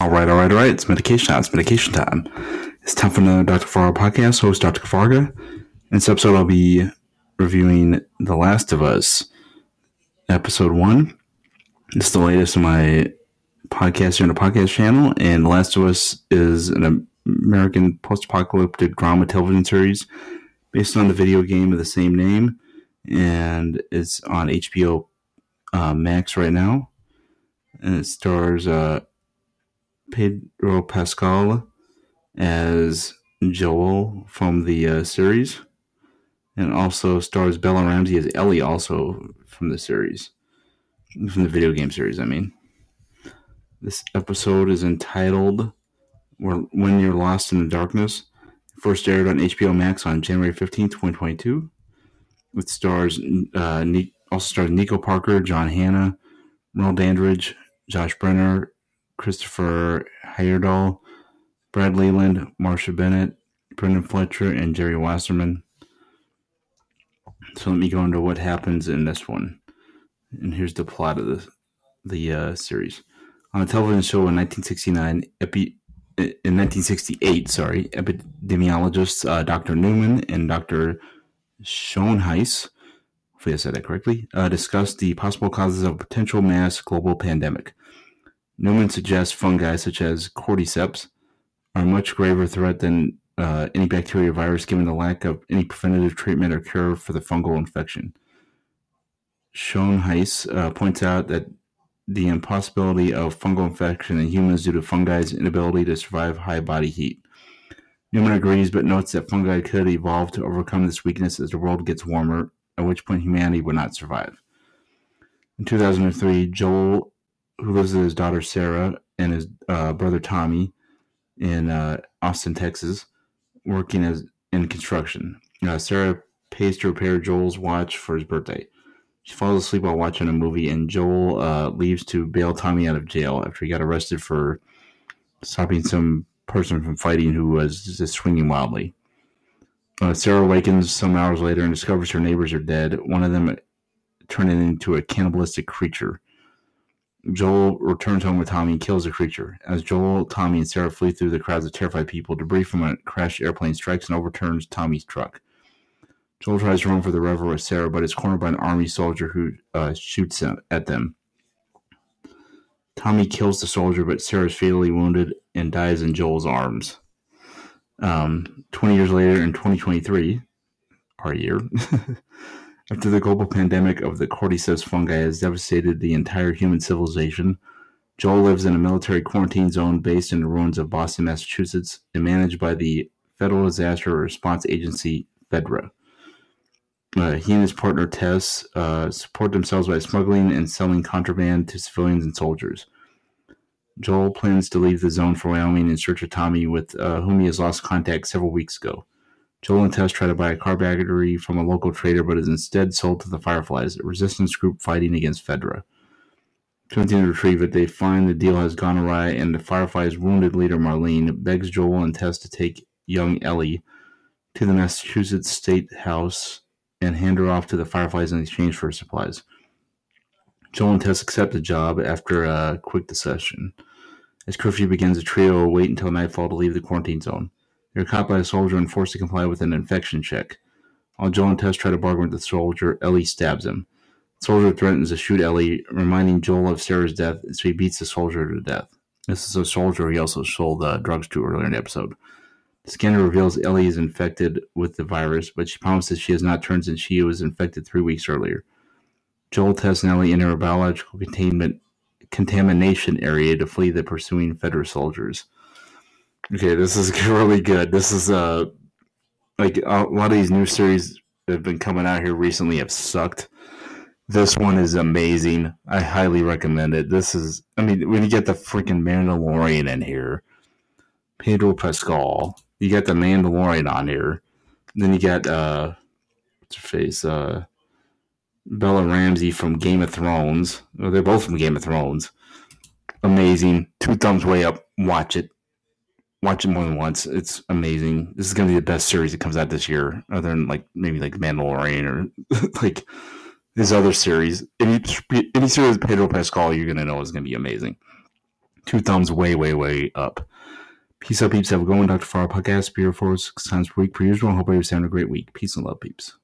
All right, all right, all right. It's medication time. It's medication time. It's time for another Dr. Kafarga podcast. Host Dr. Kafarga. In this episode, I'll be reviewing The Last of Us, episode one. Is the latest in my podcast here on the podcast channel, and The Last of Us is an American post-apocalyptic drama television series based on the video game of the same name, and it's on HBO uh, Max right now. And it stars uh, Pedro Pascal as Joel from the uh, series, and also stars Bella Ramsey as Ellie, also from the series, from the video game series. I mean, this episode is entitled "When You're Lost in the Darkness." First aired on HBO Max on January fifteenth, twenty twenty two. It stars uh, also stars Nico Parker, John Hannah, Merle Dandridge, Josh Brener, Christopher Heyerdahl, Brad Leland, Marcia Bennett, Brendan Fletcher, and Jerry Wasserman. So let me go into what happens in this one. And here's the plot of the the uh, series. On a television show in 1969, epi- in 1968, sorry, epidemiologists uh, Dr. Newman and Dr. Schoenheiss, hopefully I said that correctly, uh, discussed the possible causes of a potential mass global pandemic. Newman suggests fungi such as cordyceps are a much graver threat than uh, any bacteria or virus given the lack of any preventative treatment or cure for the fungal infection. Schoenheiss uh, points out that the impossibility of fungal infection in humans due to fungi's inability to survive high body heat. Newman agrees but notes that fungi could evolve to overcome this weakness as the world gets warmer, at which point humanity would not survive. In 2003, Joel who lives with his daughter Sarah and his uh, brother Tommy in uh, Austin, Texas, working as in construction. Uh, Sarah pays to repair Joel's watch for his birthday. She falls asleep while watching a movie, and Joel uh, leaves to bail Tommy out of jail after he got arrested for stopping some person from fighting who was just swinging wildly. Uh, Sarah awakens some hours later and discovers her neighbors are dead. One of them turning into a cannibalistic creature. Joel returns home with Tommy and kills the creature. As Joel, Tommy, and Sarah flee through the crowds of terrified people, debris from a crashed airplane strikes and overturns Tommy's truck. Joel tries to run for the river with Sarah, but is cornered by an army soldier who uh, shoots at them. Tommy kills the soldier, but Sarah is fatally wounded and dies in Joel's arms. Um, 20 years later, in 2023, our year, After the global pandemic of the cordyceps fungi has devastated the entire human civilization, Joel lives in a military quarantine zone based in the ruins of Boston, Massachusetts, and managed by the Federal Disaster Response Agency, FEDRA. Uh, he and his partner Tess uh, support themselves by smuggling and selling contraband to civilians and soldiers. Joel plans to leave the zone for Wyoming in search of Tommy, with uh, whom he has lost contact several weeks ago. Joel and Tess try to buy a car battery from a local trader, but is instead sold to the Fireflies, a resistance group fighting against Fedra. Attempting to retrieve it, they find the deal has gone awry, and the Fireflies' wounded leader Marlene begs Joel and Tess to take young Ellie to the Massachusetts State House and hand her off to the Fireflies in exchange for supplies. Joel and Tess accept the job after a quick discussion. As curfew begins, the trio wait until nightfall to leave the quarantine zone. They're caught by a soldier and forced to comply with an infection check. While Joel and Tess try to bargain with the soldier, Ellie stabs him. The soldier threatens to shoot Ellie, reminding Joel of Sarah's death, so he beats the soldier to death. This is a soldier he also sold uh, drugs to earlier in the episode. The scanner reveals Ellie is infected with the virus, but she promises she has not turned since she was infected three weeks earlier. Joel, Tess, and Ellie enter a biological containment contamination area to flee the pursuing Federal soldiers. Okay, this is really good. This is uh like a lot of these new series that have been coming out here recently have sucked. This one is amazing. I highly recommend it. This is, I mean, when you get the freaking Mandalorian in here, Pedro Pascal, you got the Mandalorian on here, then you got uh, what's her face, uh, Bella Ramsey from Game of Thrones. Well, they're both from Game of Thrones. Amazing. Two thumbs way up. Watch it watch it more than once. It's amazing. This is going to be the best series that comes out this year, other than like maybe like Mandalorian or like this other series. Any any series Pedro Pascal, you're going to know is going to be amazing. two thumbs way, way, way up. Peace out, peeps. Have a good one, Dr. Farr podcast. Be Beer four six times per week per usual. I hope everybody's having a great week. Peace and love, peeps.